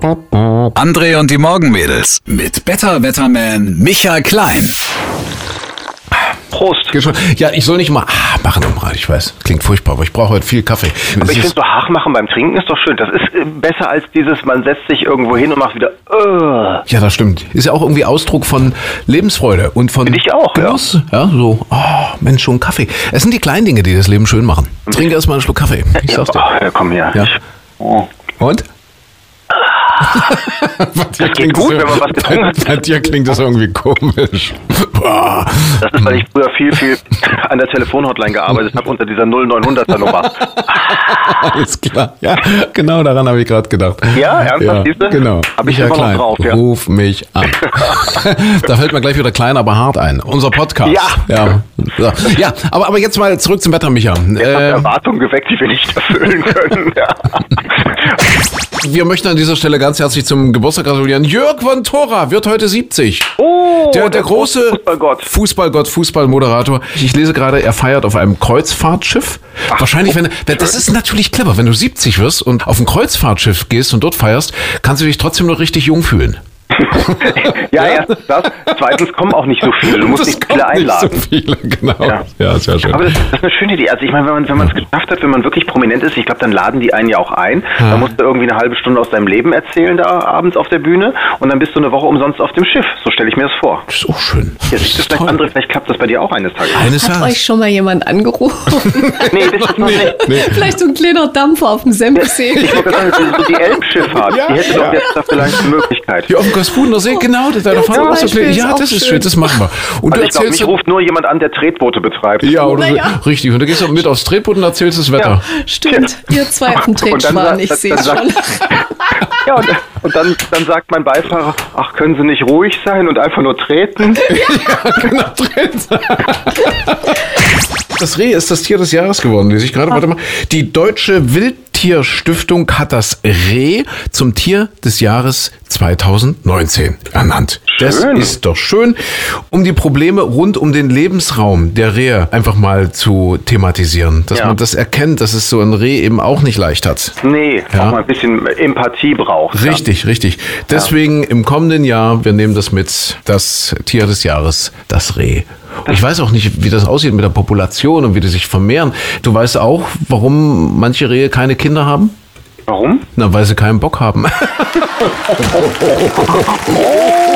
André und die Morgenmädels mit Better Wetterman Michael Klein. Prost. Ja, ich soll nicht mal ah, machen am Rad. Ich weiß, klingt furchtbar, aber ich brauche heute viel Kaffee. Aber Es ich finde so Haach machen beim Trinken ist doch schön. Das ist äh, besser als dieses, man setzt sich irgendwo hin und macht wieder, äh. ja, das stimmt. Ist ja auch irgendwie Ausdruck von Lebensfreude und von Finde ich auch, ja. Genuss. Ja, so, oh, Mensch, schon Kaffee. Es sind die kleinen Dinge, die das Leben schön machen. Trink erst mal einen Schluck Kaffee. Ich sag's dir. Ja, komm her. Ja. Oh. Und? Bei dir geht gut, wenn man was getrunken hat. Bei dir klingt das irgendwie komisch. Boah. Das ist, weil ich früher viel, viel an der Telefonhotline gearbeitet habe unter dieser 0900er Nummer. Alles klar. Ja, genau daran habe ich gerade gedacht. Ja, ernsthaft, du? Genau. Hab ich Michael immer noch Klein, drauf, ja. Ruf mich an. da fällt mir gleich wieder klein, aber hart ein. Unser Podcast. Ja. Ja, so. ja aber, aber jetzt mal zurück zum Wetter, Micha. Jetzt hast du Äh, Erwartungen geweckt, die wir nicht erfüllen können. Ja. Wir möchten an dieser Stelle ganz herzlich zum Geburtstag gratulieren. Jörg von Thora wird heute 70. Oh, Der, der große Fußballgott. Fußballgott, Fußballmoderator. Ich lese gerade, er feiert auf einem Kreuzfahrtschiff. Wahrscheinlich, wenn, wenn das ist natürlich clever, wenn du 70 wirst und auf ein Kreuzfahrtschiff gehst und dort feierst, kannst du dich trotzdem noch richtig jung fühlen. Ja, erstens das. Zweitens kommen auch nicht so viele. Du musst nicht viele kommt einladen. Nicht so viele, genau. Ja. Ja, sehr schön. Aber das, das ist eine schöne Idee. Also ich meine, wenn man wenn man es geschafft hat, wenn man wirklich prominent ist, ich glaube, dann laden die einen ja auch ein. Dann musst du irgendwie eine halbe Stunde aus deinem Leben erzählen da abends auf der Bühne und dann bist du eine Woche umsonst auf dem Schiff. So stelle ich mir das vor. Das ist auch schön. Jetzt Das ist vielleicht toll. andere, vielleicht klappt das bei dir auch eines Tages. Eines Hat euch schon mal jemand angerufen? Nee, das ist noch nicht. Nee. Vielleicht so ein kleiner Dampfer auf dem Senfsee. Ich wollte gerade sagen, so die Elbschifffahrt, Ja. die hätte doch Ja. jetzt da vielleicht eine Möglichkeit. Hier auf dem Gaspudener See, genau, da, da Ja, wir so Ja, das ist schön. schön, das machen wir. Und Also du ich glaube, erzählst mich ruft nur jemand an, der Tretboote betreibt. ja, oder so, Ja. richtig. Und du gehst auch mit aufs Tretboot und erzählst das Wetter. Stimmt, ihr zwei auf dem Und dann Tretschwan, sagt- ich sehe schon. Ja, und, und dann, dann sagt mein Beifahrer, ach, können Sie nicht ruhig sein und einfach nur treten? genau drin. Das Reh ist das Tier des Jahres geworden, lese ich gerade. Warte mal. Die Deutsche Wildtierstiftung hat das Reh zum Tier des Jahres 2019 ernannt. Das Schön. ist doch schön, um die Probleme rund um den Lebensraum der Rehe einfach mal zu thematisieren. Dass Ja. man das erkennt, dass es so ein Reh eben auch nicht leicht hat. Nee, Ja. auch mal ein bisschen Empathie braucht. Richtig, richtig. Deswegen im kommenden Jahr, wir nehmen das mit, das Tier des Jahres, das Reh. Ich weiß auch nicht, wie das aussieht mit der Population und wie die sich vermehren. Du weißt auch, warum manche Rehe keine Kinder haben? Warum? Na, weil sie keinen Bock haben.